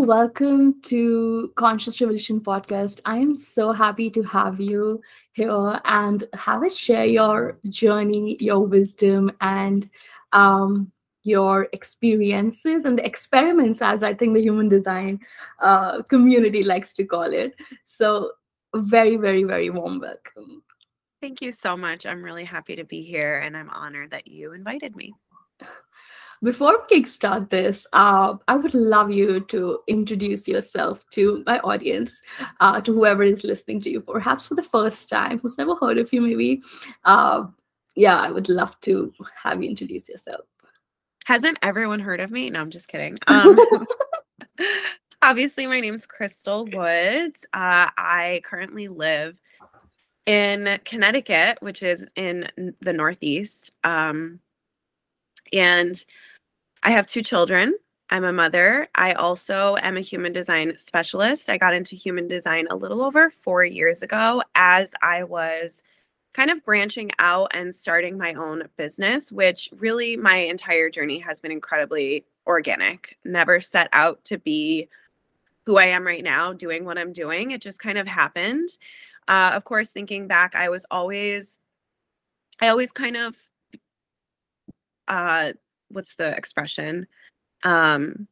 welcome to Conscious Revolution podcast. I am so happy to have you here and have us share your journey, your wisdom, and um, your experiences and the experiments, as I think the human design uh, community likes to call it. So, very, very, very warm welcome. Thank you so much. I'm really happy to be here and I'm honored that you invited me. Before we kickstart this, uh, I would love you to introduce yourself to my audience, uh, to whoever is listening to you, perhaps for the first time, who's never heard of you, maybe. Uh, yeah, I would love to have you introduce yourself. Hasn't everyone heard of me? No, I'm just kidding. Um, obviously, my name's Krystal Woods. Uh, I currently live in Connecticut, which is in the Northeast. Um, and I have two children. I'm a mother. I also am a human design specialist. I got into human design a little over four years ago as I was kind of branching out and starting my own business, which really my entire journey has been incredibly organic. Never set out to be who I am right now, doing what I'm doing. It just kind of happened. Uh, of course, thinking back, I was always, I always kind of uh what's the expression? Um,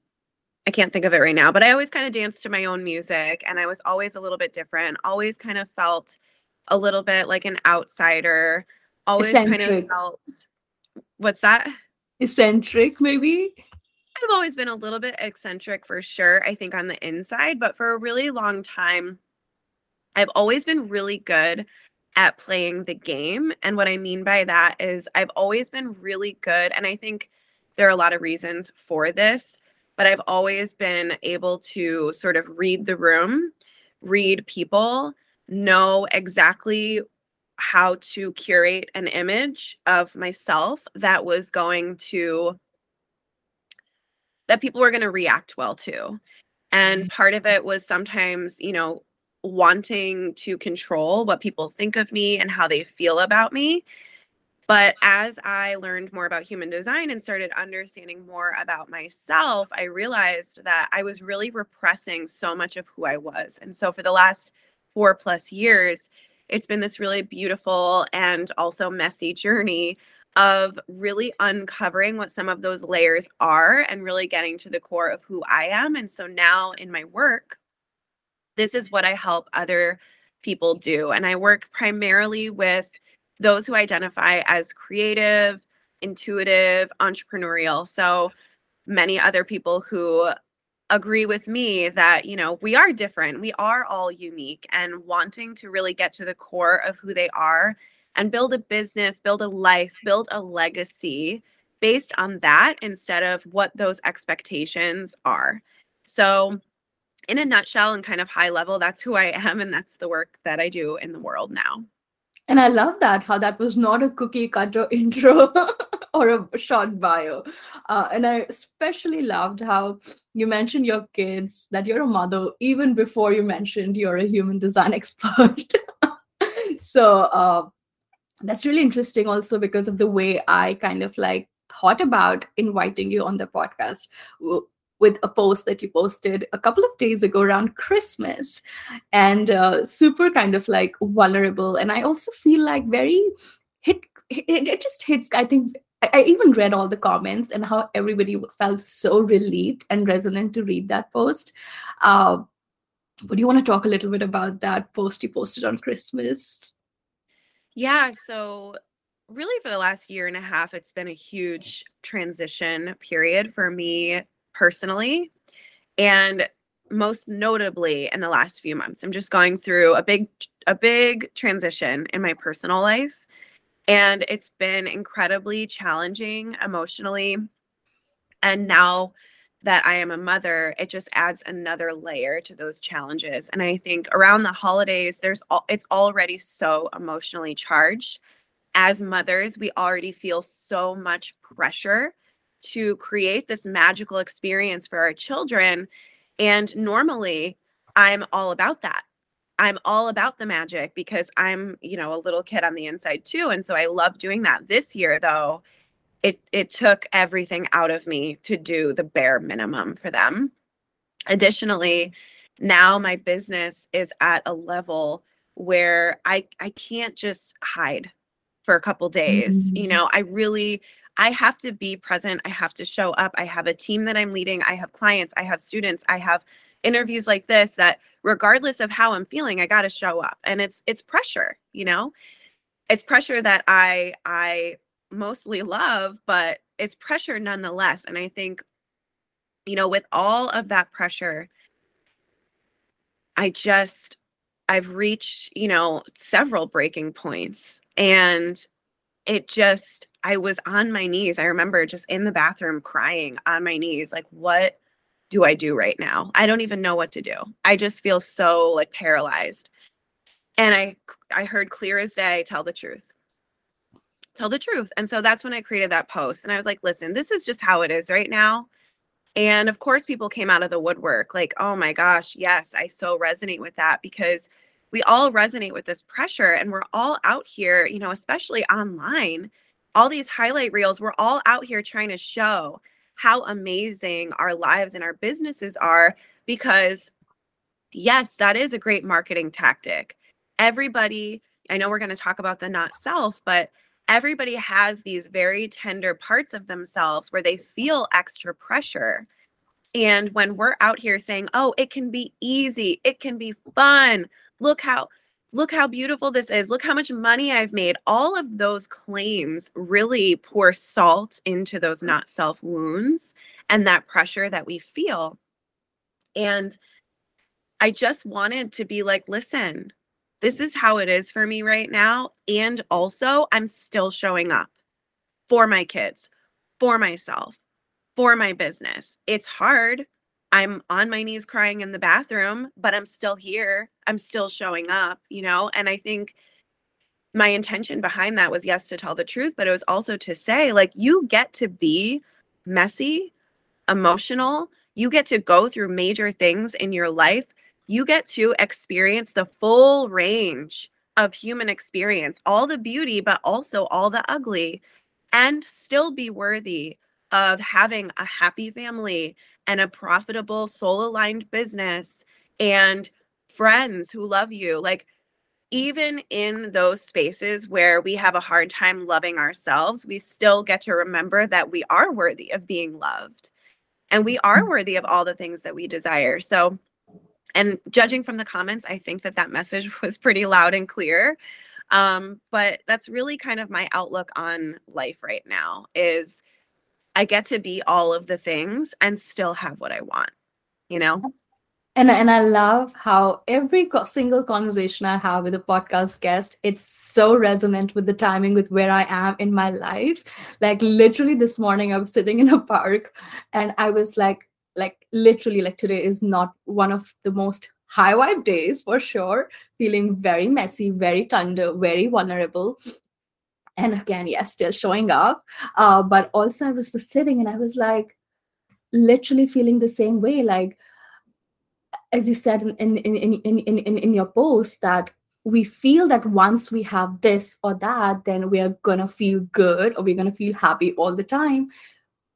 I can't think of it right now, but I always kind of danced to my own music and I was always a little bit different, always kind of felt a little bit like an outsider, always Eccentric. kind of felt what's that? Eccentric, maybe? I've always been a little bit eccentric for sure, I think on the inside, but for a really long time, I've always been really good at playing the game. And what I mean by that is I've always been really good. And I think there are a lot of reasons for this, but I've always been able to sort of read the room, read people, know exactly how to curate an image of myself that was going to that people were going to react well to. And mm-hmm. part of it was sometimes, you know, wanting to control what people think of me and how they feel about me. But as I learned more about human design and started understanding more about myself, I realized that I was really repressing so much of who I was. And so for the last four plus years, it's been this really beautiful and also messy journey of really uncovering what some of those layers are and really getting to the core of who I am. And so now in my work, this is what I help other people do. And I work primarily with those who identify as creative, intuitive, entrepreneurial. So many other people who agree with me that, you know, we are different. We are all unique and wanting to really get to the core of who they are and build a business, build a life, build a legacy based on that instead of what those expectations are. So, in a nutshell and kind of high level, that's who I am and that's the work that I do in the world now. And I love that how that was not a cookie cutter intro or a short bio. Uh, and I especially loved how you mentioned your kids, that you're a mother, even before you mentioned you're a human design expert. so uh, that's really interesting also because of the way I kind of like thought about inviting you on the podcast with a post that you posted a couple of days ago around Christmas and uh, super kind of like vulnerable. And I also feel like very hit, it, it just hits, I think. I even read all the comments and how everybody felt so relieved and resonant to read that post. Uh, but you want to talk a little bit about that post you posted on Christmas? Yeah. So, really, for the last year and a half, it's been a huge transition period for me personally and most notably in the last few months. I'm just going through a big a big transition in my personal life and it's been incredibly challenging emotionally. And now that i am a mother it just adds another layer to those challenges. And i think around the holidays there's all it's already so emotionally charged. As mothers we already feel so much pressure to create this magical experience for our children. And normally, I'm all about that. I'm all about the magic because I'm, you know, a little kid on the inside too. And so I love doing that. This year, though, it it took everything out of me to do the bare minimum for them. additionally now my business is at a level where i i can't just hide for a couple days mm-hmm. you know i really i have to be present i have to show up i have a team that i'm leading i have clients i have students i have interviews like this that regardless of how i'm feeling i got to show up and it's it's pressure you know? It's pressure that i i mostly love but it's pressure nonetheless and i think you know with all of that pressure i just i've reached you know several breaking points and it just i was on my knees i remember just in the bathroom crying on my knees like what do I do right now? I don't even know what to do. I just feel so like paralyzed. And I I heard clear as day tell the truth. Tell the truth. And so that's when I created that post and I was like, listen, this is just how it is right now. And of course people came out of the woodwork like, "Oh my gosh, yes, I so resonate with that because we all resonate with this pressure and we're all out here, you know, especially online, all these highlight reels, we're all out here trying to show how amazing our lives and our businesses are because yes, that is a great marketing tactic. Everybody, I know we're going to talk about the not self, but everybody has these very tender parts of themselves where they feel extra pressure. And when we're out here saying, oh, it can be easy, it can be fun, look how look how beautiful this is. Look how much money I've made. All of those claims really pour salt into those not self wounds and that pressure that we feel. And I just wanted to be like, listen, this is how it is for me right now. And also, I'm still showing up for my kids, for myself, for my business. It's hard. I'm on my knees crying in the bathroom, but I'm still here. I'm still showing up, you know? And I think my intention behind that was yes, to tell the truth, but it was also to say, like, you get to be messy, emotional. You get to go through major things in your life. You get to experience the full range of human experience, all the beauty, but also all the ugly, and still be worthy of having a happy family and a profitable soul aligned business and friends who love you. Like, even in those spaces where we have a hard time loving ourselves, we still get to remember that we are worthy of being loved and we are mm-hmm. worthy of all the things that we desire. So, and judging from the comments, I think that that message was pretty loud and clear. Um, but that's really kind of my outlook on life right now is I get to be all of the things and still have what I want, you know? And, and I love how every single conversation I have with a podcast guest, it's so resonant with the timing with where I am in my life. Like literally this morning, I was sitting in a park and I was like, like literally like today is not one of the most high vibe days for sure feeling very messy very tender very vulnerable and again yes still showing up. Uh, but also i was just sitting and i was like literally feeling the same way. Like as you said in in in in in, in, in your post that we feel that once we have this or that then we are gonna feel good or we're gonna feel happy all the time.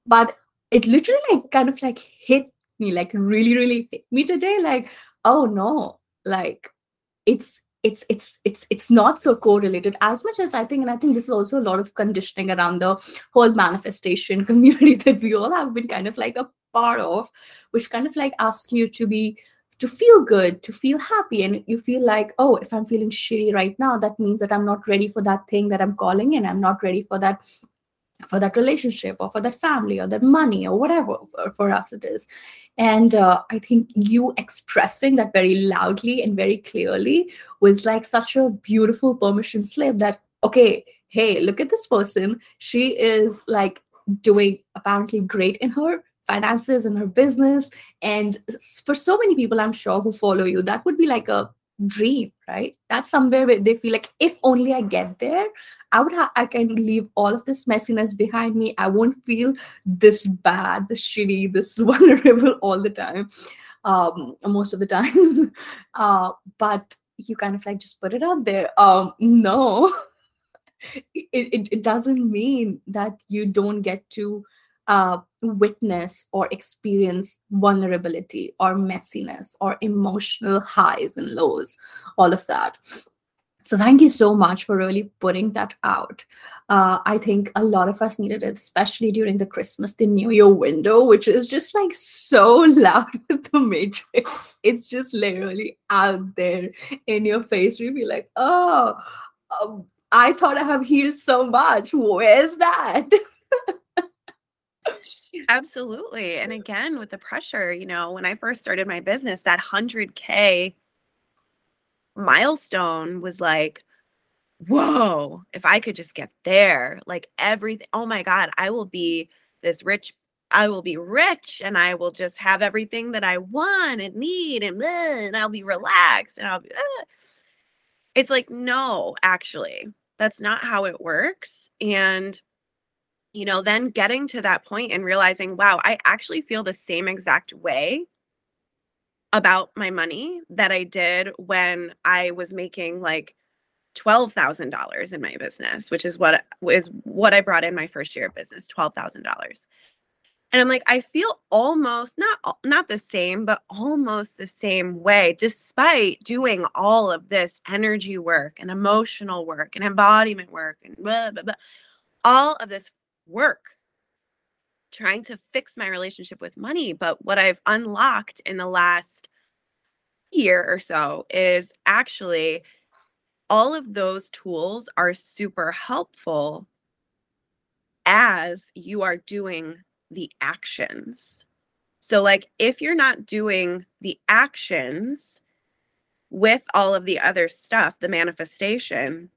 But it literally like kind of like hit me like really really hit me today like oh no like it's it's it's it's it's not so correlated as much as i think and i think this is also a lot of conditioning around the whole manifestation community that we all have been kind of like a part of which kind of like asks you to be to feel good to feel happy and you feel like oh if i'm feeling shitty right now that means that i'm not ready for that thing that i'm calling in. I'm not ready for that for that relationship or for that family or that money or whatever for, for us it is. And uh, i think you expressing that very loudly and very clearly was like such a beautiful permission slip that okay hey look at this person. She is like doing apparently great in her finances and her business. And for so many people i'm sure who follow you that would be like a dream right? That's somewhere where they feel like if only i get there I would I can leave all of this messiness behind me. I won't feel this bad, this shitty, this vulnerable all the time. Um, most of the times. uh, but you kind of like just put it out there. Um, no. It, it, it doesn't mean that you don't get to uh, witness or experience vulnerability or messiness or emotional highs and lows, all of that. So thank you so much for really putting that out. Uh, I think a lot of us needed it, especially during the Christmas, the New Year window, which is just like so loud with the Matrix. It's just literally out there in your face. You be like, oh, um, I thought I have healed so much. Where's that? Absolutely. And again, with the pressure, you know, when I first started my business, that 100K milestone was like, whoa, if I could just get there, like everything, oh my God, I will be this rich, I will be rich and I will just have everything that I want and need and, and I'll be relaxed and I'll be, uh. it's like, no, actually, that's not how it works. And, you know, then getting to that point and realizing, wow, I actually feel the same exact way about my money that I did when I was making like $12,000 in my business, which is what is what I brought in my first year of business, $12,000. And I'm like I feel almost not not the same, but almost the same way despite doing all of this energy work and emotional work and embodiment work and blah, blah, blah, all of this work trying to fix my relationship with money. But what I've unlocked in the last year or so is actually all of those tools are super helpful as you are doing the actions. So, like, if you're not doing the actions with all of the other stuff, the manifestation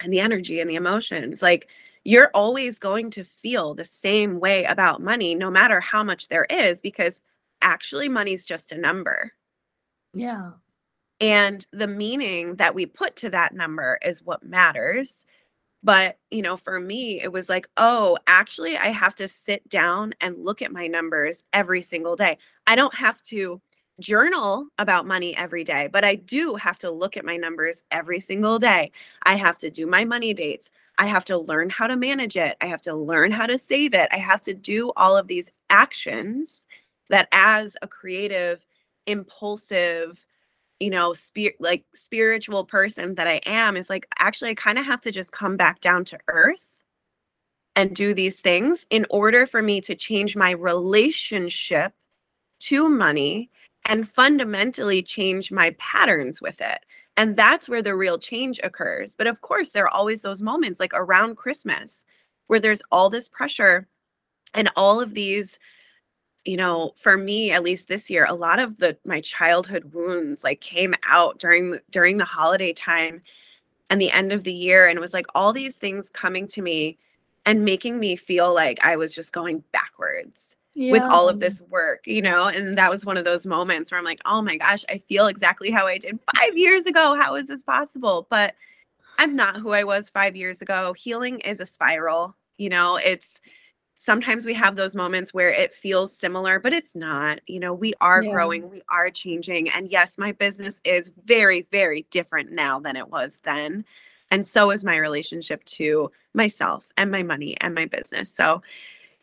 and the energy and the emotions, like, you're always going to feel the same way about money, no matter how much there is, because actually, money's just a number. Yeah. And the meaning that we put to that number is what matters. But, you know, for me, it was like, oh, actually, I have to sit down and look at my numbers every single day. I don't have to journal about money every day, but I do have to look at my numbers every single day. I have to do my money dates. I have to learn how to manage it. I have to learn how to save it. I have to do all of these actions that, as a creative, impulsive, you know, spirit like spiritual person that I am, is like actually I kind of have to just come back down to earth and do these things in order for me to change my relationship to money and fundamentally change my patterns with it. And that's where the real change occurs. But of course, there are always those moments like around Christmas where there's all this pressure and all of these you know for me at least this year a lot of the my childhood wounds like came out during during the holiday time and the end of the year and it was like all these things coming to me and making me feel like i was just going backwards yeah. with all of this work, you know? And that was one of those moments where I'm like, oh my gosh, I feel exactly how I did five years ago. How is this possible? But I'm not who I was five years ago. Healing is a spiral, you know, it's sometimes we have those moments where it feels similar, but it's not. You know, we are yeah. growing, we are changing. And yes, my business is very, very different now than it was then. And so is my relationship to myself and my money and my business. So,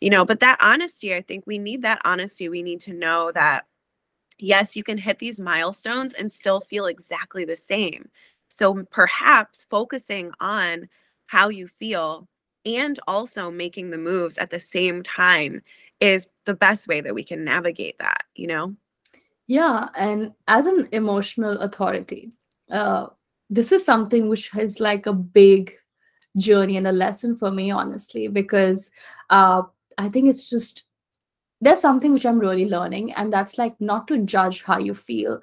you know but that honesty i think we need that honesty. We need to know that yes you can hit these milestones and still feel exactly the same. So perhaps focusing on how you feel and also making the moves at the same time is the best way that we can navigate that you know? Yeah and as an emotional authority uh, this is something which is like a big journey and a lesson for me honestly because uh, I think it's just there's something which I'm really learning, and that's like not to judge how you feel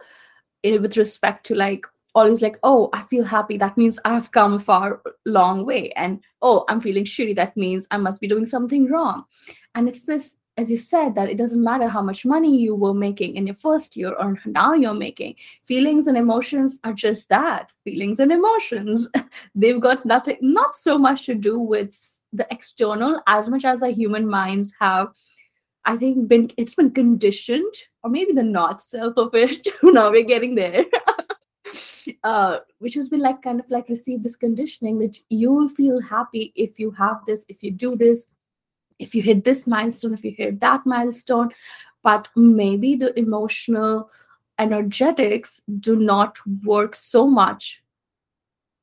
eh, with respect to like always like, oh, I feel happy. That means I've come a far long way. And oh, I'm feeling shitty. That means I must be doing something wrong. And it's this, as you said, that it doesn't matter how much money you were making in your first year or now you're making. Feelings and emotions are just that feelings and emotions. They've got nothing, not so much to do with the external as much as our human minds have i think been it's been conditioned or maybe the not self of it now we're getting there. Uh, which has been like kind of like receive this conditioning that you'll feel happy if you have this if you do this if you hit this milestone, if you hit that milestone, but maybe the emotional energetics do not work so much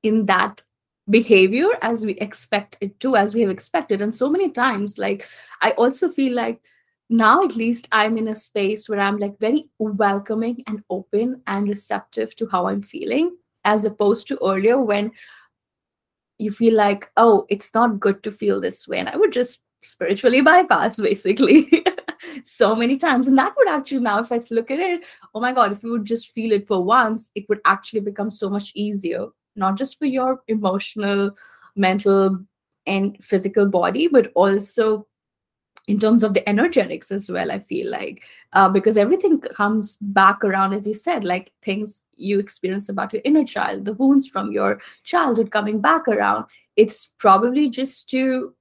in that behavior as we expect it to as we have expected. And so many times like i also feel like now at least i'm in a space where i'm like very welcoming and open and receptive to how i'm feeling as opposed to earlier when you feel like oh it's not good to feel this way. And i would just spiritually bypass basically so many times. And that would actually now if i look at it oh my god if you would just feel it for once it would actually become so much easier not just for your emotional mental and physical body but also in terms of the energetics as well i feel like. Uh, because everything comes back around as you said like things you experience about your inner child the wounds from your childhood coming back around. It's probably just to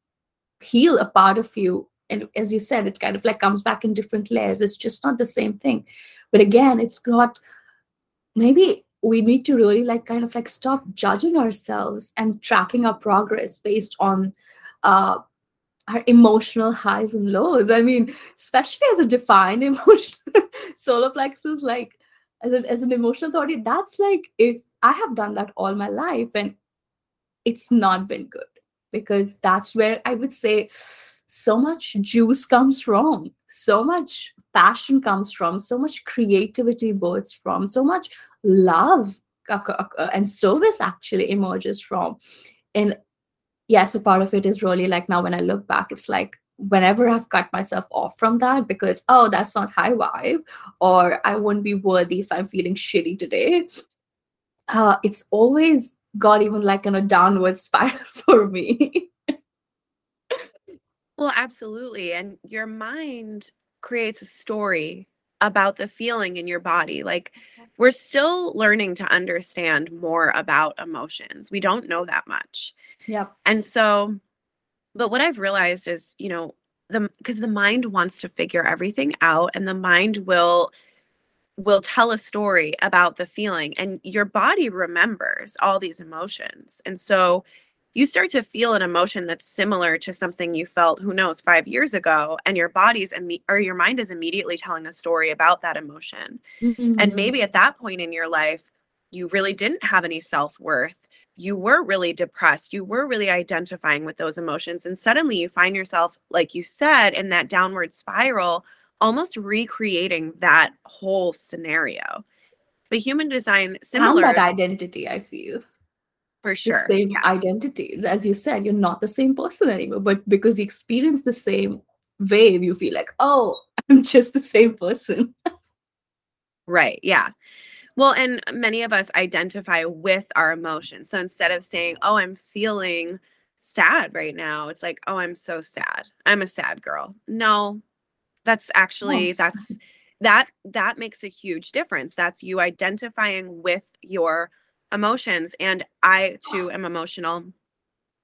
heal a part of you and as you said it kind of like comes back in different layers. It's just not the same thing. But again it's not maybe we need to really like kind of like stop judging ourselves and tracking our progress based on uh our emotional highs and lows. I mean especially as a defined emotion solar plexus like as, a, as an emotional authority that's like if i have done that all my life and it's not been good because that's where I would say so much juice comes from, so much passion comes from, so much creativity births from, so much love and service actually emerges from. And yes, a part of it is really like now when I look back, it's like whenever I've cut myself off from that because, oh, that's not high vibe, or I won't be worthy if I'm feeling shitty today. Uh, it's always got even like in a downward spiral for me. Well, absolutely. And your mind creates a story about the feeling in your body. Like we're still learning to understand more about emotions. We don't know that much. Yep. And so, but what I've realized is, you know, the because the mind wants to figure everything out and the mind will will tell a story about the feeling and your body remembers all these emotions. And so you start to feel an emotion that's similar to something you felt who knows 5 years ago and your body's imme- or your mind is immediately telling a story about that emotion. Mm-hmm. And maybe at that point in your life you really didn't have any self-worth. You were really depressed. You were really identifying with those emotions and suddenly you find yourself like you said in that downward spiral almost recreating that whole scenario. But human design similar and that identity, I feel. For sure. The same yes. identity. As you said, you're not the same person anymore. But because you experience the same wave, you feel like, oh, I'm just the same person. right. Yeah. Well, and many of us identify with our emotions. So instead of saying, oh, I'm feeling sad right now, it's like, oh, I'm so sad. I'm a sad girl. No, that's actually yes. that's that that makes a huge difference that's you identifying with your emotions and i too am emotional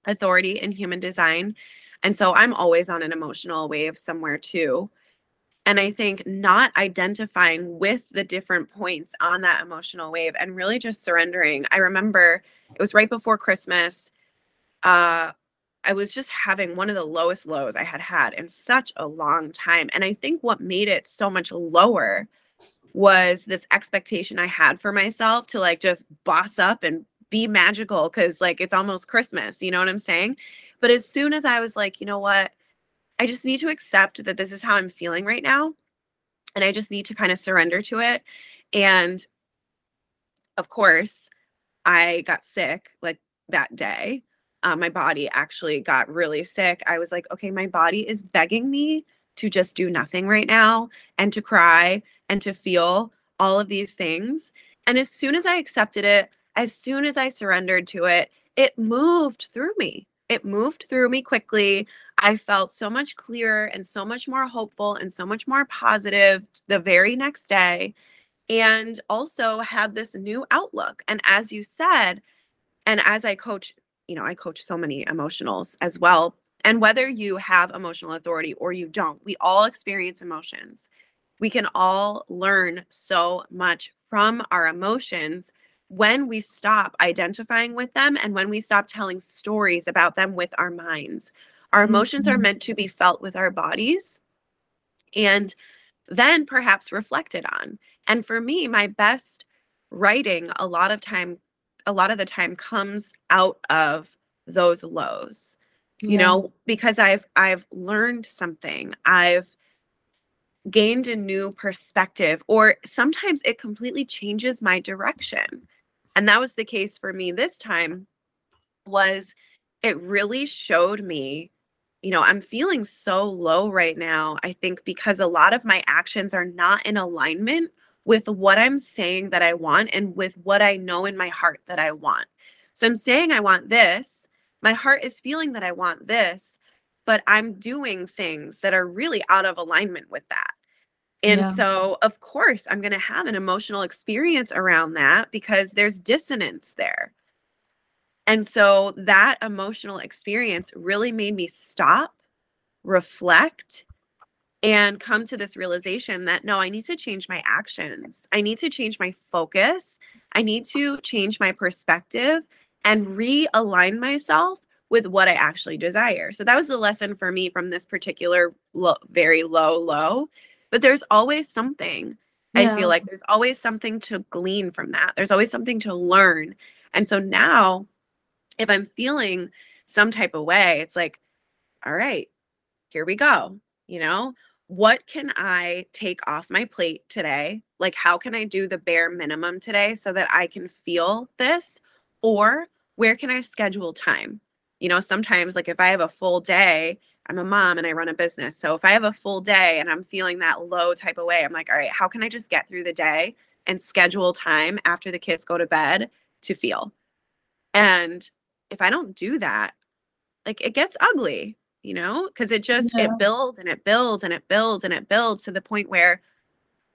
authority in human design and so i'm always on an emotional wave somewhere too and i think not identifying with the different points on that emotional wave and really just surrendering i remember it was right before christmas uh I was just having one of the lowest lows I had had in such a long time. And I think what made it so much lower was this expectation I had for myself to like just boss up and be magical because like it's almost Christmas. You know what I'm saying? But as soon as I was like, you know what? I just need to accept that this is how I'm feeling right now. And I just need to kind of surrender to it. And of course, I got sick like that day uh, my body actually got really sick, I was like, okay, my body is begging me to just do nothing right now and to cry and to feel all of these things. And as soon as I accepted it, as soon as I surrendered to it, it moved through me. It moved through me quickly. I felt so much clearer and so much more hopeful and so much more positive the very next day. And also had this new outlook. And as you said, and as I coach you know, I coach so many emotionals as well. And whether you have emotional authority or you don't, we all experience emotions. We can all learn so much from our emotions when we stop identifying with them and when we stop telling stories about them with our minds. Our emotions are Mhm. meant to be felt with our bodies and then perhaps reflected on. And for me, my best writing a lot of time a lot of the time comes out of those lows. You Yeah. know, because I've I've learned something. I've gained a new perspective or sometimes it completely changes my direction. And that was the case for me this time was it really showed me you know, I'm feeling so low right now. I think because a lot of my actions are not in alignment with what I'm saying that I want and with what I know in my heart that I want. So I'm saying I want this. My heart is feeling that I want this, but I'm doing things that are really out of alignment with that. And Yeah. so, of course, I'm going to have an emotional experience around that because there's dissonance there. And so that emotional experience really made me stop, reflect, and come to this realization that no, I need to change my actions. I need to change my focus. I need to change my perspective and realign myself with what I actually desire. So that was the lesson for me from this particular low, very low low. But there's always something. I feel like there's always something to glean from that. There's always something to learn. And so now if I'm feeling some type of way, it's like, all right, here we go. You know, what can I take off my plate today? Like, how can I do the bare minimum today so that I can feel this? Or where can I schedule time? You know, sometimes, like, if I have a full day, I'm a mom and I run a business. So if I have a full day and I'm feeling that low type of way, I'm like, all right, how can I just get through the day and schedule time after the kids go to bed to feel? And if I don't do that, like it gets ugly, you know, because it just Yeah. it builds and it builds and it builds and it builds to the point where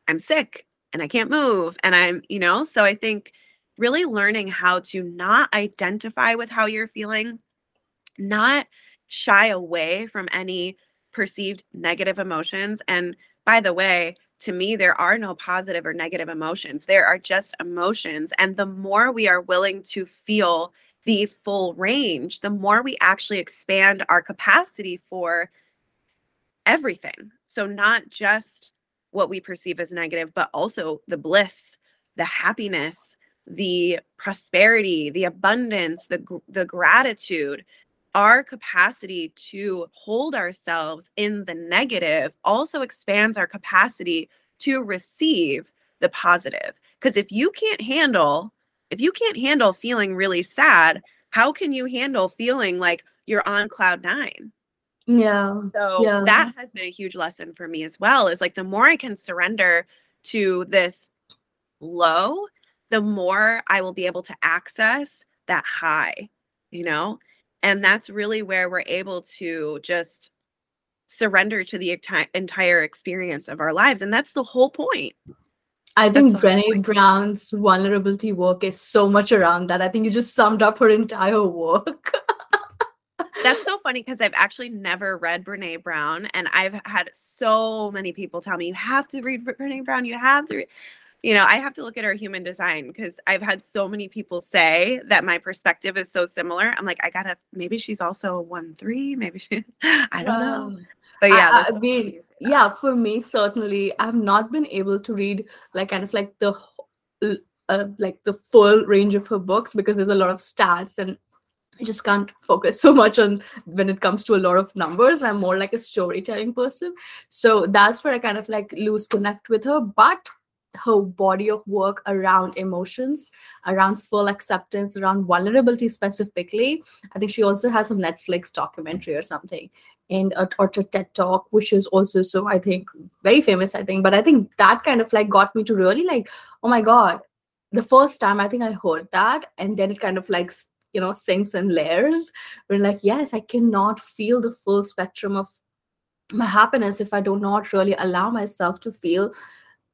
I'm sick and I can't move and I'm, you know, so I think really learning how to not identify with how you're feeling, not shy away from any perceived negative emotions. And by the way, to me, there are no positive or negative emotions. There are just emotions. And the more we are willing to feel the full range, the more we actually expand our capacity for everything. So, not just what we perceive as negative, but also the bliss, the happiness, the prosperity, the abundance, the, the gratitude. Our capacity to hold ourselves in the negative also expands our capacity to receive the positive. Because if you can't handle, if you can't handle feeling really sad, how can you handle feeling like you're on cloud nine? Yeah. So Yeah. that has been a huge lesson for me as well. Is like the more I can surrender to this low, the more I will be able to access that high, you know? And that's really where we're able to just surrender to the enti- entire experience of our lives. And that's the whole point. I think Brene. Brown's vulnerability work is so much around that. I think you just summed up her entire work. That's so funny because I've actually never read Brene Brown, and I've had so many people tell me, you have to read Brene Brown, you have to read. You know, I have to look at her human design because I've had so many people say that my perspective is so similar. I'm like, I gotta, maybe she's also a one three, maybe she, I don't know. But yeah, I, funny mean, you say that. yeah, for me, certainly, I've not been able to read like kind of like the uh, like the full range of her books because there's a lot of stats and I just can't focus so much on when it comes to a lot of numbers. I'm more like a storytelling person. So that's where I kind of like lose connect with her. But her body of work around emotions, around full acceptance, around vulnerability specifically. I think she also has a Netflix documentary or something and a, or a TED talk, which is also so I think very famous. I think, but I think that kind of like got me to really like, oh my god, the first time I think I heard that, and then it kind of like you know sinks in layers. We're like, yes, I cannot feel the full spectrum of my happiness if I do not really allow myself to feel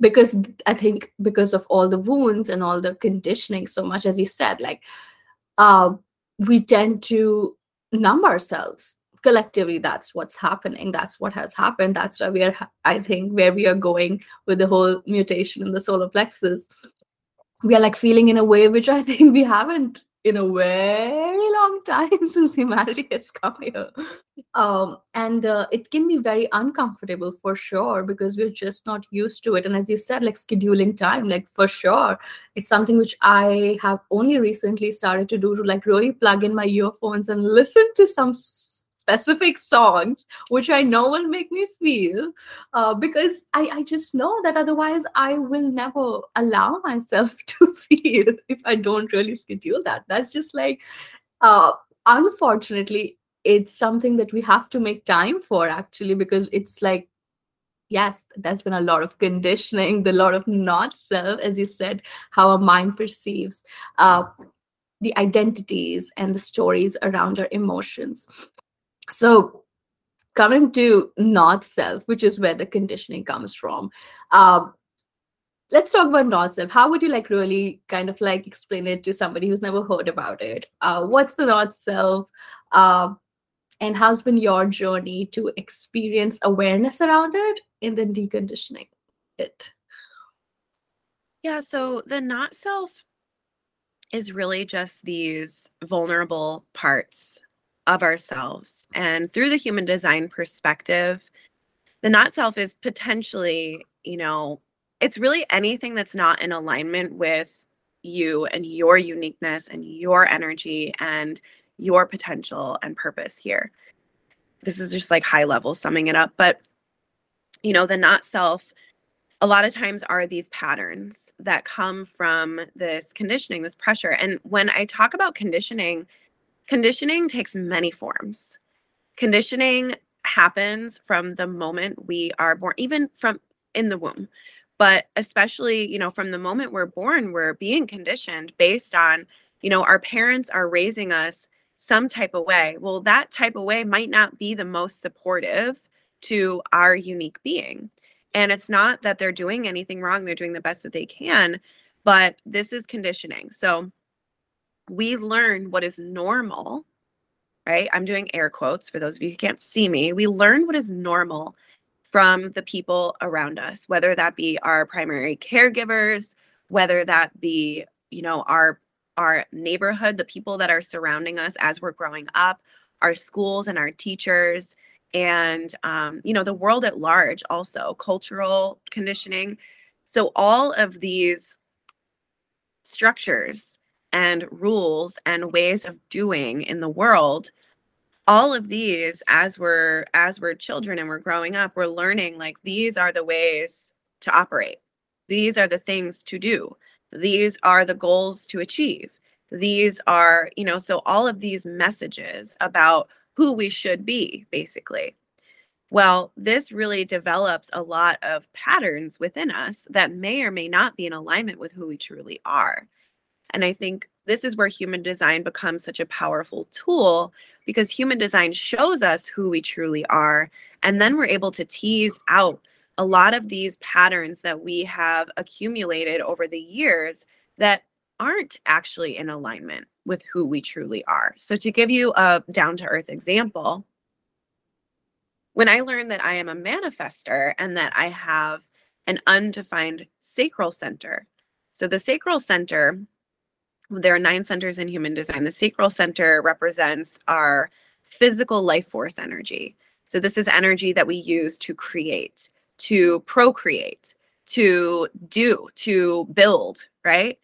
because I think because of all the wounds and all the conditioning so much as you said like uh we tend to numb ourselves collectively. That's what's happening. That's what has happened. That's why we are i think where we are going with the whole mutation in the solar plexus. We are like feeling in a way which i think we haven't in a very long time since humanity has come here. Um, and uh, it can be very uncomfortable for sure because we're just not used to it. And as you said, like scheduling time, like for sure, it's something which I have only recently started to do to like really plug in my earphones and listen to some specific songs which i know will make me feel uh, because I, I just know that otherwise i will never allow myself to feel if i don't really schedule that. That's just like uh, unfortunately it's something that we have to make time for actually because it's like yes there's been a lot of conditioning the lot of not self as you said how our mind perceives uh, the identities and the stories around our emotions so coming to not self which is where the conditioning comes from um, let's talk about not self. How would you like really kind of like explain it to somebody who's never heard about it? Uh, what's the not self? Uh, and how's been your journey to experience awareness around it and then deconditioning it? Yeah so the not self is really just these vulnerable parts of ourselves. And through the human design perspective, the not self is potentially, you know, it's really anything that's not in alignment with you and your uniqueness and your energy and your potential and purpose here. This is just like high level summing it up. But, you know, the not self a lot of times are these patterns that come from this conditioning, this pressure. And when I talk about conditioning, Conditioning takes many forms. Conditioning happens from the moment we are born, even from in the womb. But especially, you know, from the moment we're born, we're being conditioned based on, you know, our parents are raising us some type of way. Well, that type of way might not be the most supportive to our unique being. And it's not that they're doing anything wrong, they're doing the best that they can, but this is conditioning. So, we learn what is normal, right? I'm doing air quotes for those of you who can't see me. We learn what is normal from the people around us, whether that be our primary caregivers, whether that be, you know, our our neighborhood, the people that are surrounding us as we're growing up, our schools and our teachers, and um, you know, the world at large, also cultural conditioning. So all of these structures and rules and ways of doing in the world. All of these as we're as we're children and we're growing up we're learning like these are the ways to operate. These are the things to do. These are the goals to achieve. These are you know so all of these messages about who we should be basically. Well this really develops a lot of patterns within us that may or may not be in alignment with who we truly are and I think this is where human design becomes such a powerful tool because human design shows us who we truly are. And then we're able to tease out a lot of these patterns that we have accumulated over the years that aren't actually in alignment with who we truly are. So, to give you a down to earth example, when I learned that I am a manifester and that I have an undefined sacral center. So, the sacral center there are nine centers in human design. The sacral center represents our physical life force energy. So, this is energy that we use to create, to procreate, to do, to build, right?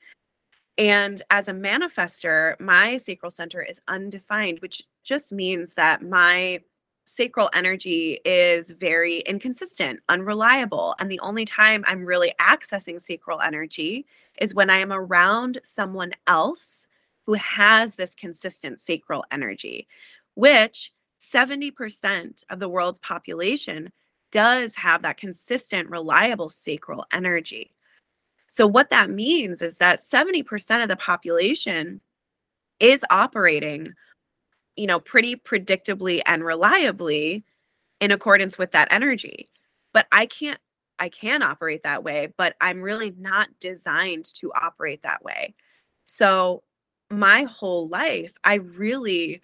And as a manifester, my sacral center is undefined, which just means that my sacral energy is very inconsistent, unreliable. And the only time I'm really accessing sacral energy is when I am around someone else who has this consistent sacral energy, which 70% of the world's population does have that consistent, reliable sacral energy. So, what that means is that 70% of the population is operating you know, pretty predictably and reliably in accordance with that energy. But I can't I can operate that way, but I'm really not designed to operate that way. So my whole life, I really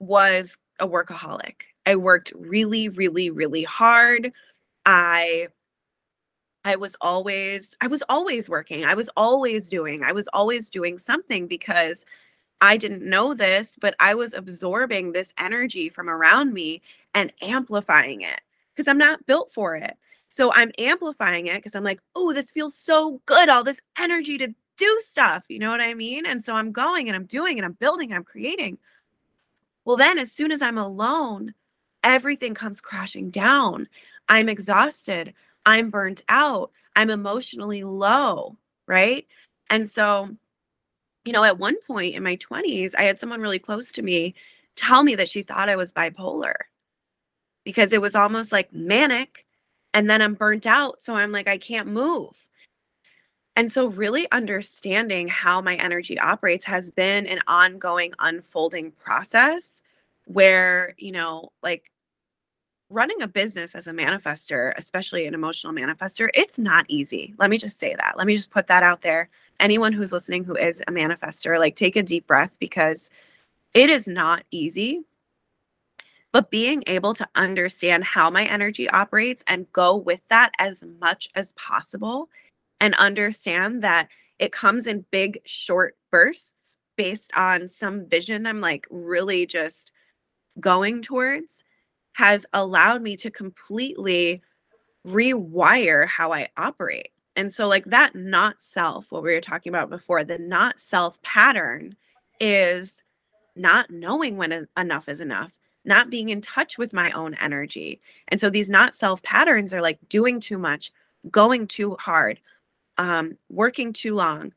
was a workaholic. I worked really, really, really hard. I I was always I was always working. I was always doing. I was always doing something because I didn't know this, but I was absorbing this energy from around me and amplifying it because I'm not built for it. So I'm amplifying it because I'm like, oh, this feels so good. All this energy to do stuff. You know what I mean? And so I'm going and I'm doing and I'm building and I'm creating. Well, then as soon as I'm alone, everything comes crashing down. I'm exhausted. I'm burnt out. I'm emotionally low. Right. And so, you know, at one point in my 20s, I had someone really close to me tell me that she thought I was bipolar because it was almost like manic. And then I'm burnt out. So I'm like, I can't move. And so, really understanding how my energy operates has been an ongoing, unfolding process where, you know, like running a business as a manifestor, especially an emotional manifestor, it's not easy. Let me just say that. Let me just put that out there. Anyone who's listening who is a manifestor, like take a deep breath because it is not easy. But being able to understand how my energy operates and go with that as much as possible and understand that it comes in big, short bursts based on some vision I'm like really just going towards has allowed me to completely rewire how I operate. And so, like that not self, what we were talking about before, the not self pattern is not knowing when enough is enough, not being in touch with my own energy. And so, these not self patterns are like doing too much, going too hard, um, working too long,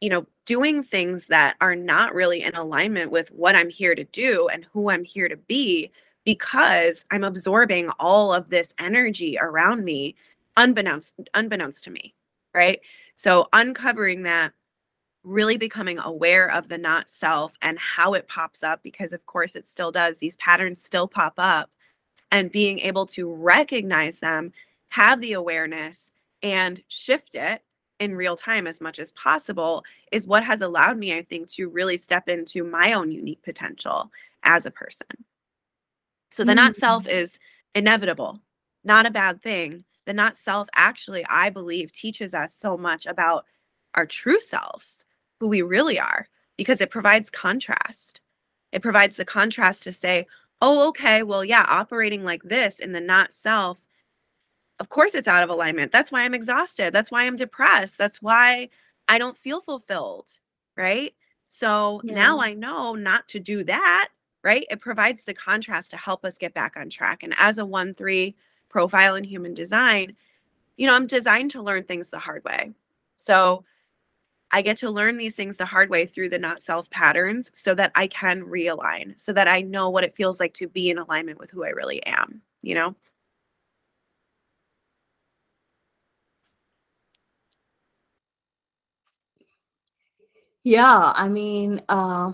you know, doing things that are not really in alignment with what I'm here to do and who I'm here to be because I'm absorbing all of this energy around me unbeknownst unbeknownst to me, right? So uncovering that really becoming aware of the not self and how it pops up because of course it still does these patterns still pop up and being able to recognize them have the awareness and shift it in real time as much as possible is what has allowed me i think to really step into my own unique potential as a person so the mm-hmm. not self mm. is inevitable, not a bad thing. The not self actually, I believe, teaches us so much about our true selves, who we really are, because it provides contrast. It provides the contrast to say, oh, okay, well, yeah, operating like this in the not self, of course it's out of alignment. That's why I'm exhausted. That's why I'm depressed. That's why I don't feel fulfilled. Right. So yeah. now I know not to do that right? It provides the contrast to help us get back on track. And as a 1 3 profile in human design, you know, I'm designed to learn things the hard way. So I get to learn these things the hard way through the not self patterns so that I can realign, so that I know what it feels like to be in alignment with who I really am, you know? Yeah, I mean, uh,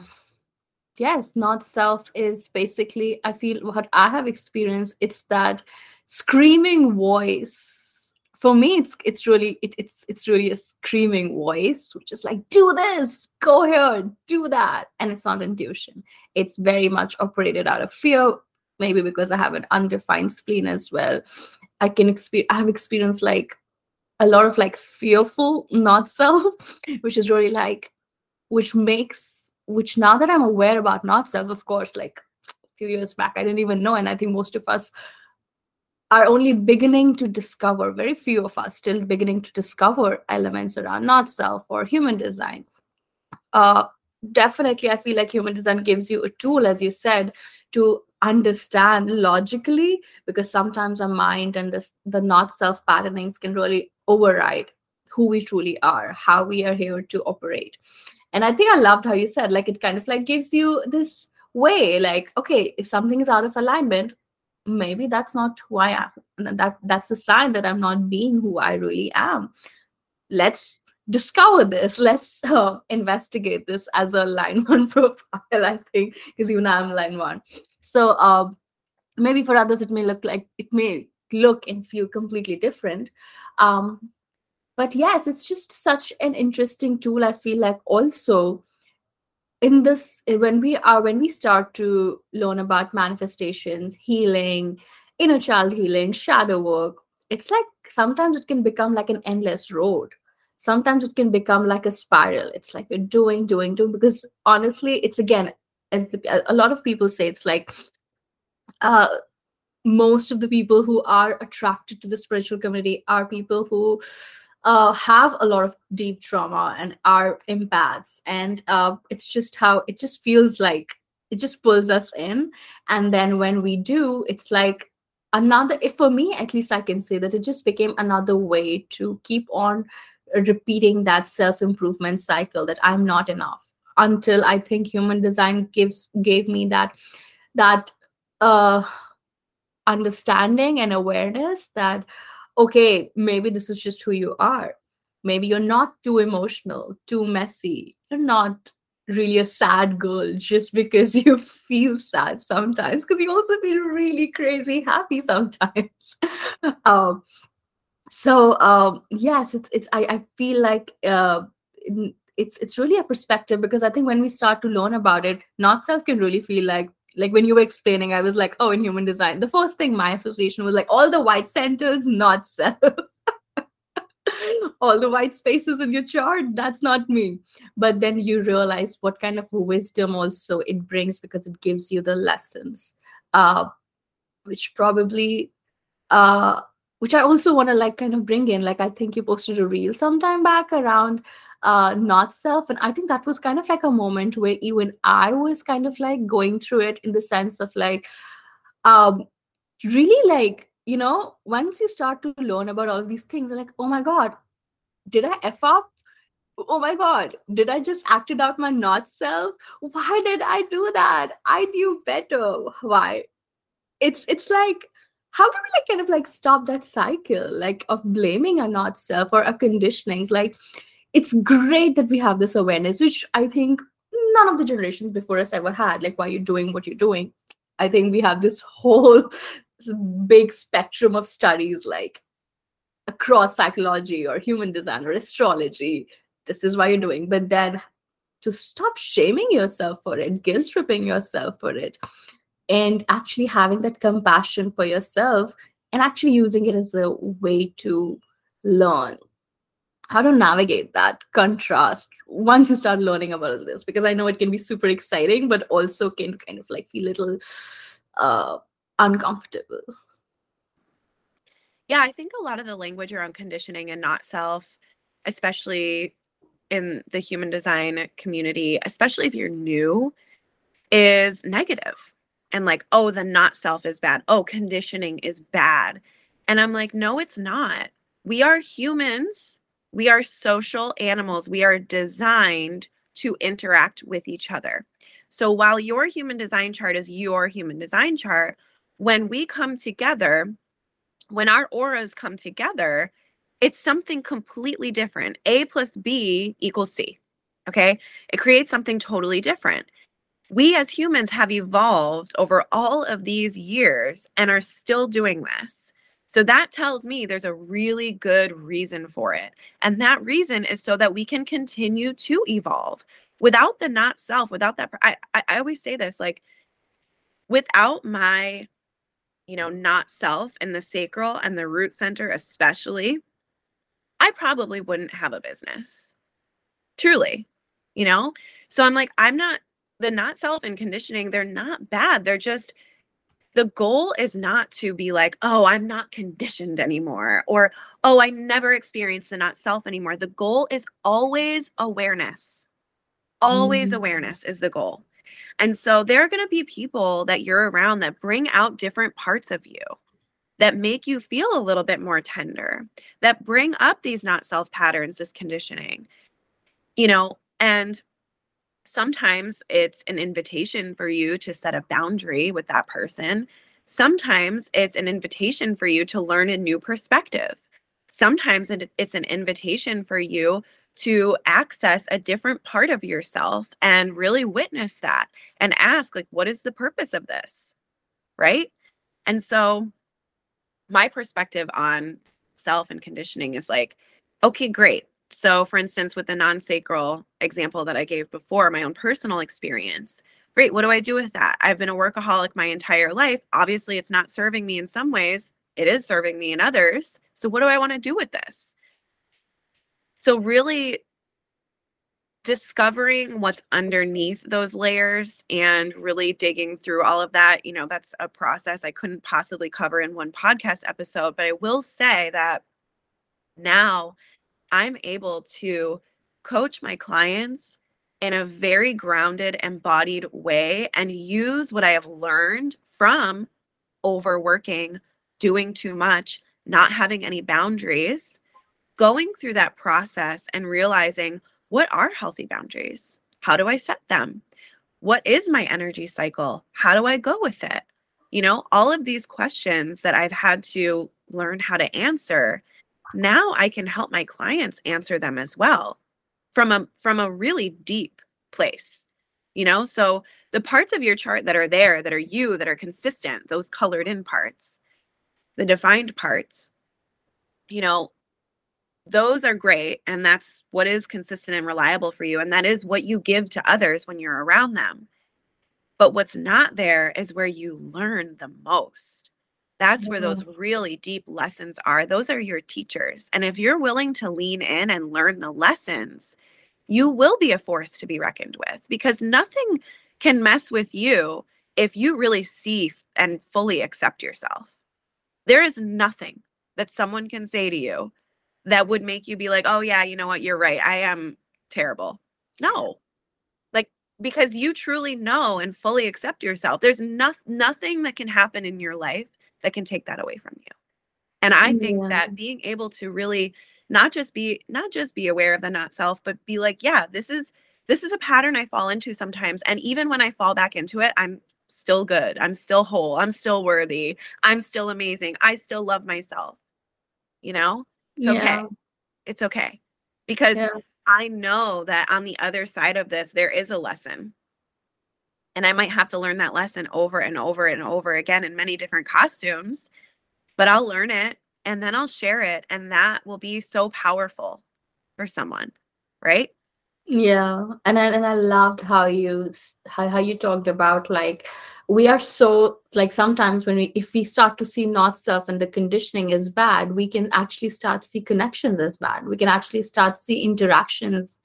yes not self is basically i feel what i have experienced it's that screaming voice. For me it's it's really it, it's it's really a screaming voice which is like do this! Go here do that! And it's not intuition it's very much operated out of fear maybe because i have an undefined spleen as well. I can experience i have experienced like a lot of like fearful not self which is really like which makes which now that I'm aware about not self, of course, like a few years back, I didn't even know. And I think most of us are only beginning to discover, very few of us still beginning to discover elements around not self or human design. Uh, definitely, I feel like human design gives you a tool, as you said, to understand logically, because sometimes our mind and this, the not self patternings can really override who we truly are, how we are here to operate and i think i loved how you said like it kind of like gives you this way like okay if something is out of alignment maybe that's not who i am. That that's a sign that i'm not being who i really am. Let's discover this. Let's uh, investigate this as a line one profile i think because even i'm line one. So um, maybe for others it may look like it may look and feel completely different. Um, but yes it's just such an interesting tool i feel like also in this when we are when we start to learn about manifestations healing inner child healing shadow work it's like sometimes it can become like an endless road. Sometimes it can become like a spiral. It's like you're doing doing doing because honestly it's again as the, a lot of people say it's like uh most of the people who are attracted to the spiritual community are people who uh, have a lot of deep trauma and are empaths and uh, it's just how it just feels like it just pulls us in. And then when we do it's like another if for me at least i can say that it just became another way to keep on repeating that self improvement cycle that i'm not enough. Until i think human design gives gave me that that uh understanding and awareness that okay maybe this is just who you are. Maybe you're not too emotional too messy. You're not really a sad girl just because you feel sad sometimes because you also feel really crazy happy sometimes. Um so um yes it's it's i, I feel like uh it's it's really a perspective because i think when we start to learn about it not self can really feel like like when you were explaining i was like oh in human design. The first thing my association was like all the white centers not self. All the white spaces in your chart that's not me. But then you realize what kind of wisdom also it brings because it gives you the lessons uh which probably uh which i also want to like kind of bring in. Like i think you posted a reel sometime back around uh not self. And i think that was kind of like a moment where even i was kind of like going through it in the sense of like um really like you know once you start to learn about all these things you're like oh my god did i f up? Oh my god did i just acted out my not self? Why did i do that? I knew better. Why? It's it's like how can we like kind of like stop that cycle like of blaming our not self or our conditionings? Like it's great that we have this awareness, which I think none of the generations before us ever had. Like, why you're doing what you're doing. I think we have this whole big spectrum of studies, like across psychology or human design or astrology. This is why you're doing. But then to stop shaming yourself for it, guilt tripping yourself for it, and actually having that compassion for yourself and actually using it as a way to learn how to navigate that contrast once you start learning about this because i know it can be super exciting but also can kind of like feel a little uh uncomfortable. Yeah i think a lot of the language around conditioning and not self especially in the human design community especially if you're new is negative. And like oh the not self is bad. Oh conditioning is bad. And i'm like no it's not. We are humans we are social animals. We are designed to interact with each other. So while your human design chart is your human design chart, when we come together, when our auras come together, it's something completely different. A plus B equals C. Okay. It creates something totally different. We as humans have evolved over all of these years and are still doing this. So that tells me there's a really good reason for it. And that reason is so that we can continue to evolve without the not self, without that. I, I, always say this like, without my, you know, not self and the sacral and the root center, especially, I probably wouldn't have a business. Truly, you know? So I'm like, I'm not the not self and conditioning, they're not bad. They're just, the goal is not to be like, oh, I'm not conditioned anymore, or oh, I never experienced the not self anymore. The goal is always awareness. Always mm-hmm. awareness is the goal. And so there are going to be people that you're around that bring out different parts of you that make you feel a little bit more tender, that bring up these not self patterns, this conditioning, you know, and sometimes it's an invitation for you to set a boundary with that person. Sometimes it's an invitation for you to learn a new perspective. Sometimes it's an invitation for you to access a different part of yourself and really witness that and ask like what is the purpose of this? Right? And so my perspective on self and conditioning is like okay, great. So, for instance, with the non sacral example that I gave before, my own personal experience, great. What do I do with that? I've been a workaholic my entire life. Obviously, it's not serving me in some ways, it is serving me in others. So, what do I want to do with this? So, really discovering what's underneath those layers and really digging through all of that, you know, that's a process I couldn't possibly cover in one podcast episode. But I will say that now I'm able to coach my clients in a very grounded, embodied way and use what I have learned from overworking, doing too much, not having any boundaries, going through that process and realizing what are healthy boundaries? How do I set them? What is my energy cycle? How do I go with it? You know, all of these questions that I've had to learn how to answer, now I can help my clients answer them as well from a from a really deep place. You know, so the parts of your chart that are there that are you that are consistent, those colored in parts, the defined parts, you know, those are great and that's what is consistent and reliable for you and that is what you give to others when you're around them but what's not there is where you learn the most that's where mm-hmm. those really deep lessons are those are your teachers and if you're willing to lean in and learn the lessons you will be a force to be reckoned with because nothing can mess with you if you really see and fully accept yourself there is nothing that someone can say to you that would make you be like, oh, yeah, you know what? You're right. I am terrible. No. Like, because you truly know and fully accept yourself. There's no- nothing that can happen in your life that can take that away from you. And I think yeah. that being able to really not just be not just be aware of the not self, but be like, yeah, this is this is a pattern I fall into sometimes. And even when I fall back into it, I'm still good. I'm still whole. I'm still worthy. I'm still amazing. I still love myself. You know? It's yeah. okay. It's okay. Because yeah. I know that on the other side of this, there is a lesson. And I might have to learn that lesson over and over and over again in many different costumes, but I'll learn it and then I'll share it. And that will be so powerful for someone. Right. Yeah, and I, and I loved how you how, how you talked about like we are so like sometimes when we if we start to see not self and the conditioning is bad, we can actually start see connections as bad. We can actually start see interactions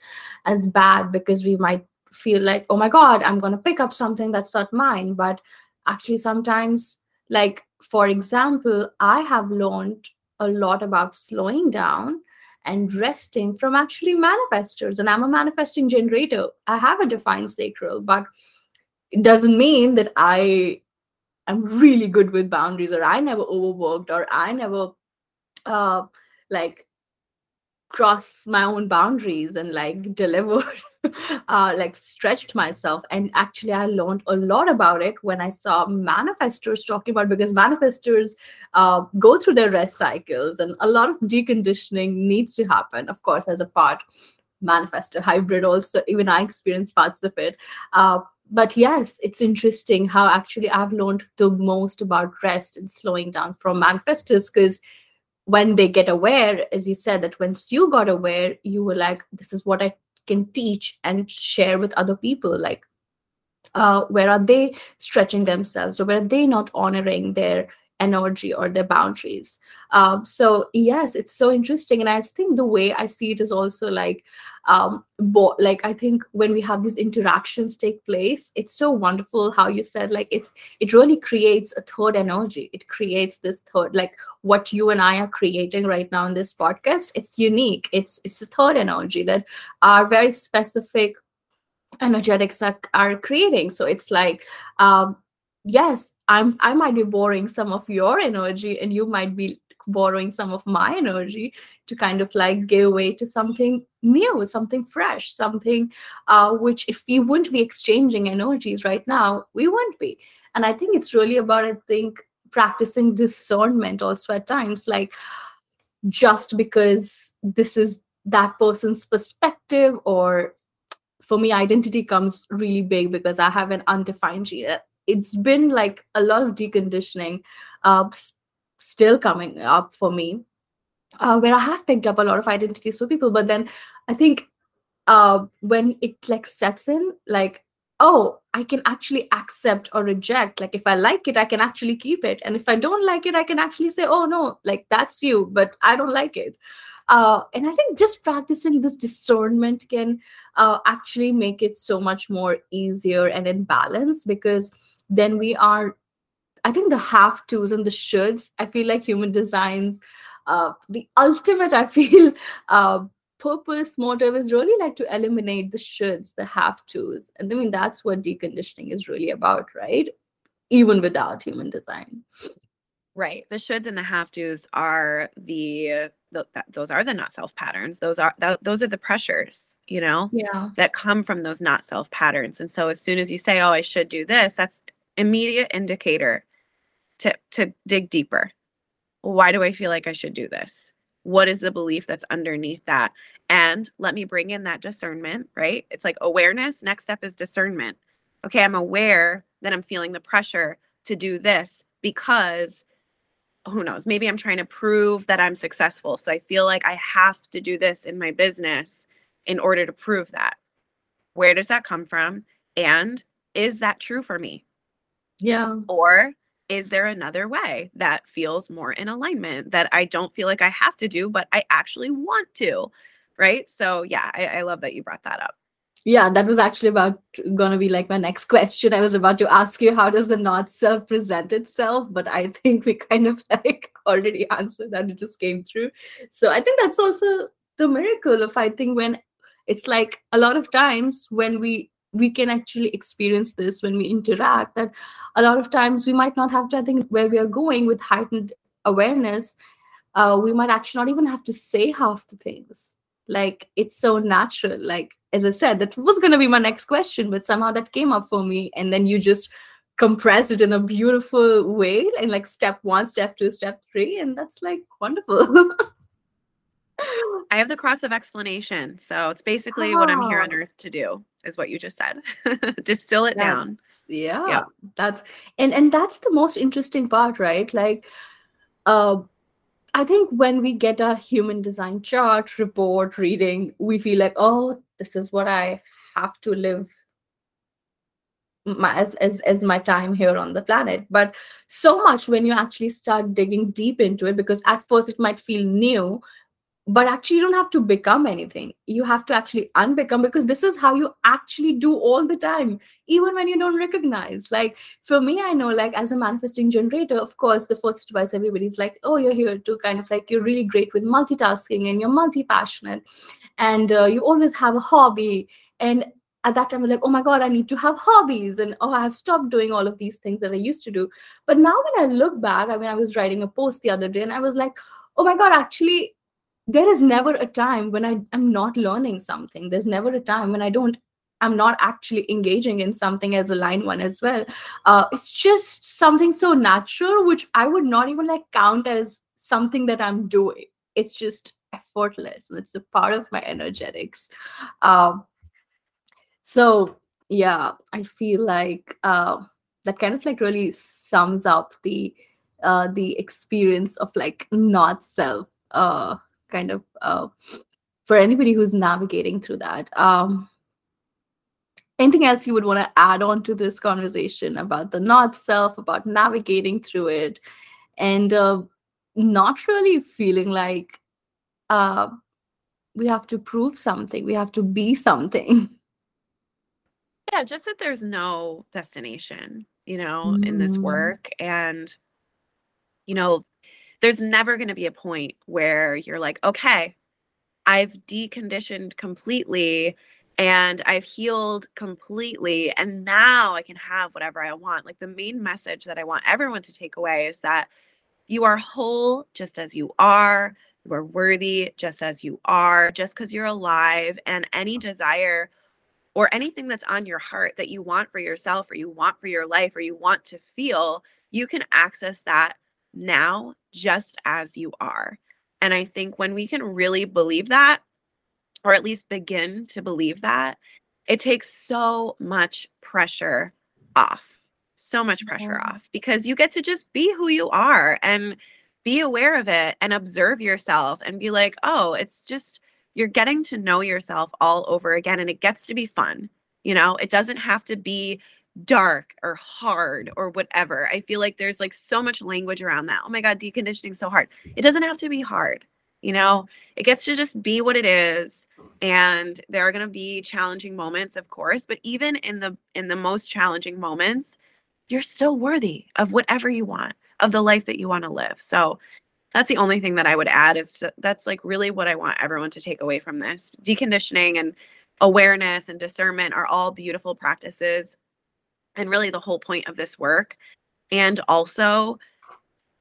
as bad because we might feel like oh my god I'm gonna pick up something that's not mine. But actually sometimes like for example I have learned a lot about slowing down and resting from actually manifestors. And I'm a manifesting generator. I have a defined sacral, but it doesn't mean that I am really good with boundaries or I never overworked or I never uh like cross my own boundaries and like delivered uh like stretched myself. And actually i learned a lot about it when i saw manifestors talking about because manifestors uh, go through their rest cycles and a lot of deconditioning needs to happen. Of course as a part manifestor hybrid also even i experienced parts of it. Uh, but yes it's interesting how actually i've learned the most about rest and slowing down from manifestors because when they get aware as you said that once you got aware you were like this is what i can teach and share with other people like uh, where are they stretching themselves or where are they not honoring their energy or their boundaries. Um, so yes it's so interesting and i think the way i see it is also like um bo- like i think when we have these interactions take place it's so wonderful how you said like it's it really creates a third energy. It creates this third like what you and i are creating right now in this podcast it's unique. It's it's a third energy that are very specific energetics are, are creating. So it's like um yes i'm i might be borrowing some of your energy and you might be borrowing some of my energy to kind of like give away to something new something fresh something uh, which if we wouldn't be exchanging energies right now we wouldn't be. And i think it's really about i think practicing discernment also at times like just because this is that person's perspective or for me identity comes really big because i have an undefined it's been like a lot of deconditioning uh, still coming up for me uh, where i have picked up a lot of identities for people but then i think uh, when it like sets in like oh i can actually accept or reject like if i like it i can actually keep it and if i don't like it i can actually say oh no like that's you but i don't like it. Uh, and i think just practicing this discernment can uh, actually make it so much more easier and in balance because then we are i think the have to's and the shoulds i feel like human designs uh, the ultimate i feel uh, purpose motive is really like to eliminate the shoulds the have to's. And i mean that's what deconditioning is really about right? Even without human design right the shoulds and the have to's are the, the that, those are the not self patterns those are that, those are the pressures you know yeah that come from those not self patterns and so as soon as you say oh i should do this that's immediate indicator to to dig deeper why do i feel like i should do this what is the belief that's underneath that and let me bring in that discernment, right? It's like awareness. Next step is discernment. Okay, I'm aware that I'm feeling the pressure to do this because who knows, maybe I'm trying to prove that I'm successful. So I feel like I have to do this in my business in order to prove that. Where does that come from? And is that true for me? Yeah. Or is there another way that feels more in alignment that I don't feel like I have to do, but I actually want to? right so yeah I, I love that you brought that up yeah that was actually about gonna be like my next question. I was about to ask you how does the not self present itself? But i think we kind of like already answered that. It just came through. So i think that's also the miracle of i think when it's like a lot of times when we we can actually experience this when we interact that a lot of times we might not have to i think where we are going with heightened awareness uh, we might actually not even have to say half the things like it's so natural. Like as i said that was going to be my next question but somehow that came up for me and then you just compressed it in a beautiful way and like step one step two step three and that's like wonderful. I have the cross of explanation so it's basically oh. what i'm here on earth to do is what you just said. Distill it that's, down yeah. yep. that's and and that's the most interesting part right? Like uh I think when we get a human design chart, report, reading, we feel like, oh, this is what I have to live my, as, as, as my time here on the planet. But so much when you actually start digging deep into it, because at first it might feel new, but actually you don't have to become anything you have to actually unbecome because this is how you actually do all the time even when you don't recognize like for me i know like as a manifesting generator of course the first advice everybody's like oh you're here to kind of like you're really great with multitasking and you're multi-passionate and uh, you always have a hobby and at that time I was like, oh my God, I need to have hobbies. And oh, I have stopped doing all of these things that I used to do. But now when I look back, I mean, I was writing a post the other day and I was like, oh my God, actually, there is never a time when I am not learning something. There's never a time when I don't I'm not actually engaging in something as a line one as well. Uh, it's just something so natural, which I would not even like count as something that I'm doing. It's just effortless. It's a part of my energetics. Uh, so yeah, I feel like uh, that kind of like really sums up the uh, the experience of like not self uh, kind of uh, for anybody who's navigating through that. Um, anything else you would want to add on to this conversation about the not self, about navigating through it, and uh, not really feeling like uh, we have to prove something, we have to be something. Yeah, just that there's no destination, you know, mm. in this mm. work. And, you know, there's never going to be a point where you're like, okay, I've deconditioned completely and I've healed completely. And now I can have whatever I want. Like the main message that I want everyone to take away is that you are whole just as you are. You are worthy just as you are, just because you're alive. And any desire or anything that's on your heart that you want for yourself or you want for your life or you want to feel, you can access that now just as you are. And I think when we can really believe that, or at least begin to believe that, it takes so much pressure off. So much pressure yeah. off because you get to just be who you are and be aware of it and observe yourself and be like, oh, it's just you're getting to know yourself all over again and it gets to be fun. You know, it doesn't have to be dark or hard or whatever. I feel like there's like so much language around that. Oh my God, deconditioning so hard. It doesn't have to be hard. You know, it gets to just be what it is. And there are going to be challenging moments, of course, but even in the in the most challenging moments, you're still worthy of whatever you want, of the life that you want to live. So that's the only thing that I would add is to, that's like really what I want everyone to take away from this. Deconditioning and awareness and discernment are all beautiful practices and really the whole point of this work. And also,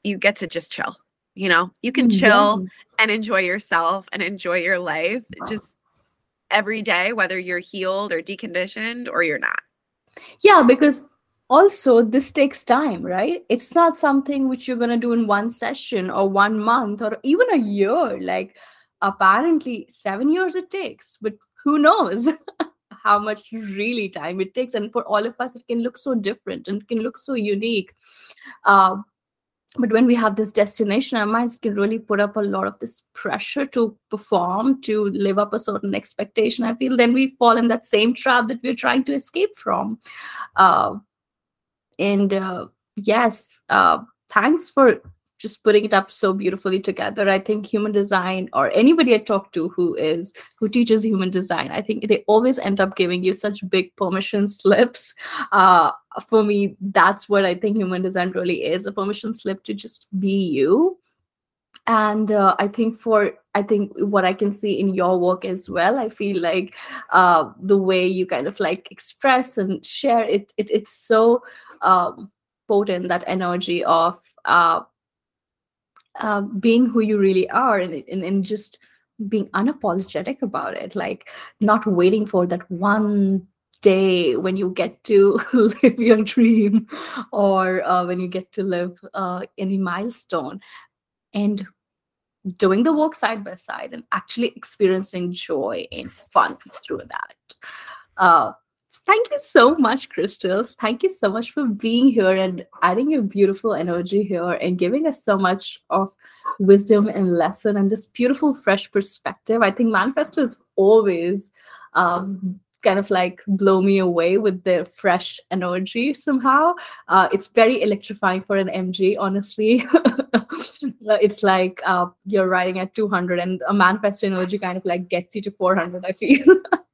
you get to just chill. You know, you can mm, chill yeah. and enjoy yourself and enjoy your life just every day, whether you're healed or deconditioned or you're not. Yeah, because also this takes time, right? It's not something which you're going to do in one session or one month or even a year. Like, apparently, seven years it takes, but who knows? how much really time it takes. And for all of us it can look so different and can look so unique. Uh, but when we have this destination our minds can really put up a lot of this pressure to perform to live up a certain expectation i feel. Then we fall in that same trap that we're trying to escape from. Uh, and uh, yes uh, thanks for just putting it up so beautifully together. I think human design or anybody i talk to who is who teaches human design i think they always end up giving you such big permission slips. Uh, for me that's what i think human design really is a permission slip to just be you. And uh, i think for i think what i can see in your work as well i feel like uh, the way you kind of like express and share it, it it's so um, potent that energy of uh, uh, being who you really are and, and, and just being unapologetic about it like not waiting for that one day when you get to live your dream or uh, when you get to live uh, any milestone and doing the work side by side and actually experiencing joy and fun through that. Uh, Thank you so much, Krystals. Thank you so much for being here and adding your beautiful energy here and giving us so much of wisdom and lesson and this beautiful, fresh perspective. I think manifestors always um, kind of like blow me away with their fresh energy somehow. Uh, it's very electrifying for an MG, honestly. it's like uh, you're riding at 200 and a manifestor energy kind of like gets you to 400, I feel.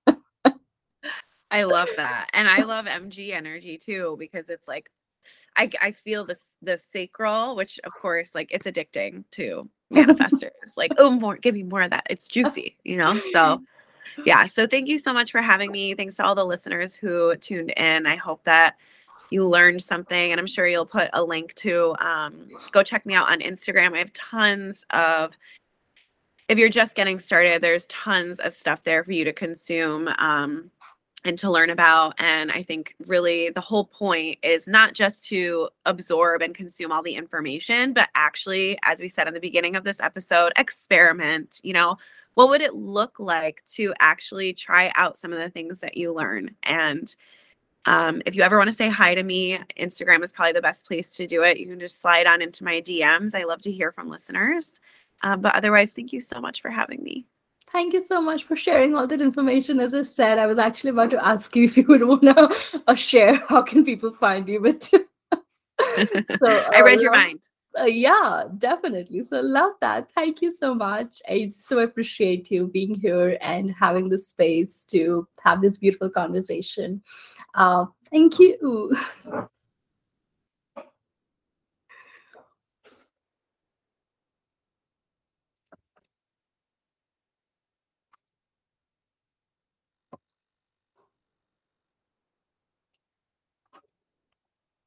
I love that. And I love MG energy too because it's like I I feel this the sacral, which of course like it's addicting to manifestors. like, oh more, give me more of that. It's juicy, you know? So yeah. So thank you so much for having me. Thanks to all the listeners who tuned in. I hope that you learned something and I'm sure you'll put a link to um, go check me out on Instagram. I have tons of if you're just getting started, there's tons of stuff there for you to consume. Um, and to learn about. And I think really the whole point is not just to absorb and consume all the information, but actually, as we said in the beginning of this episode, experiment. You know, what would it look like to actually try out some of the things that you learn? And um, if you ever want to say hi to me, Instagram is probably the best place to do it. You can just slide on into my DMs. I love to hear from listeners. Um, but otherwise, thank you so much for having me. Thank you so much for sharing all that information. As I said, I was actually about to ask you if you would want to uh, share how can people find you, but so, uh, I read your mind. Uh, yeah, definitely. So love that. Thank you so much. I so appreciate you being here and having the space to have this beautiful conversation. Uh, thank you.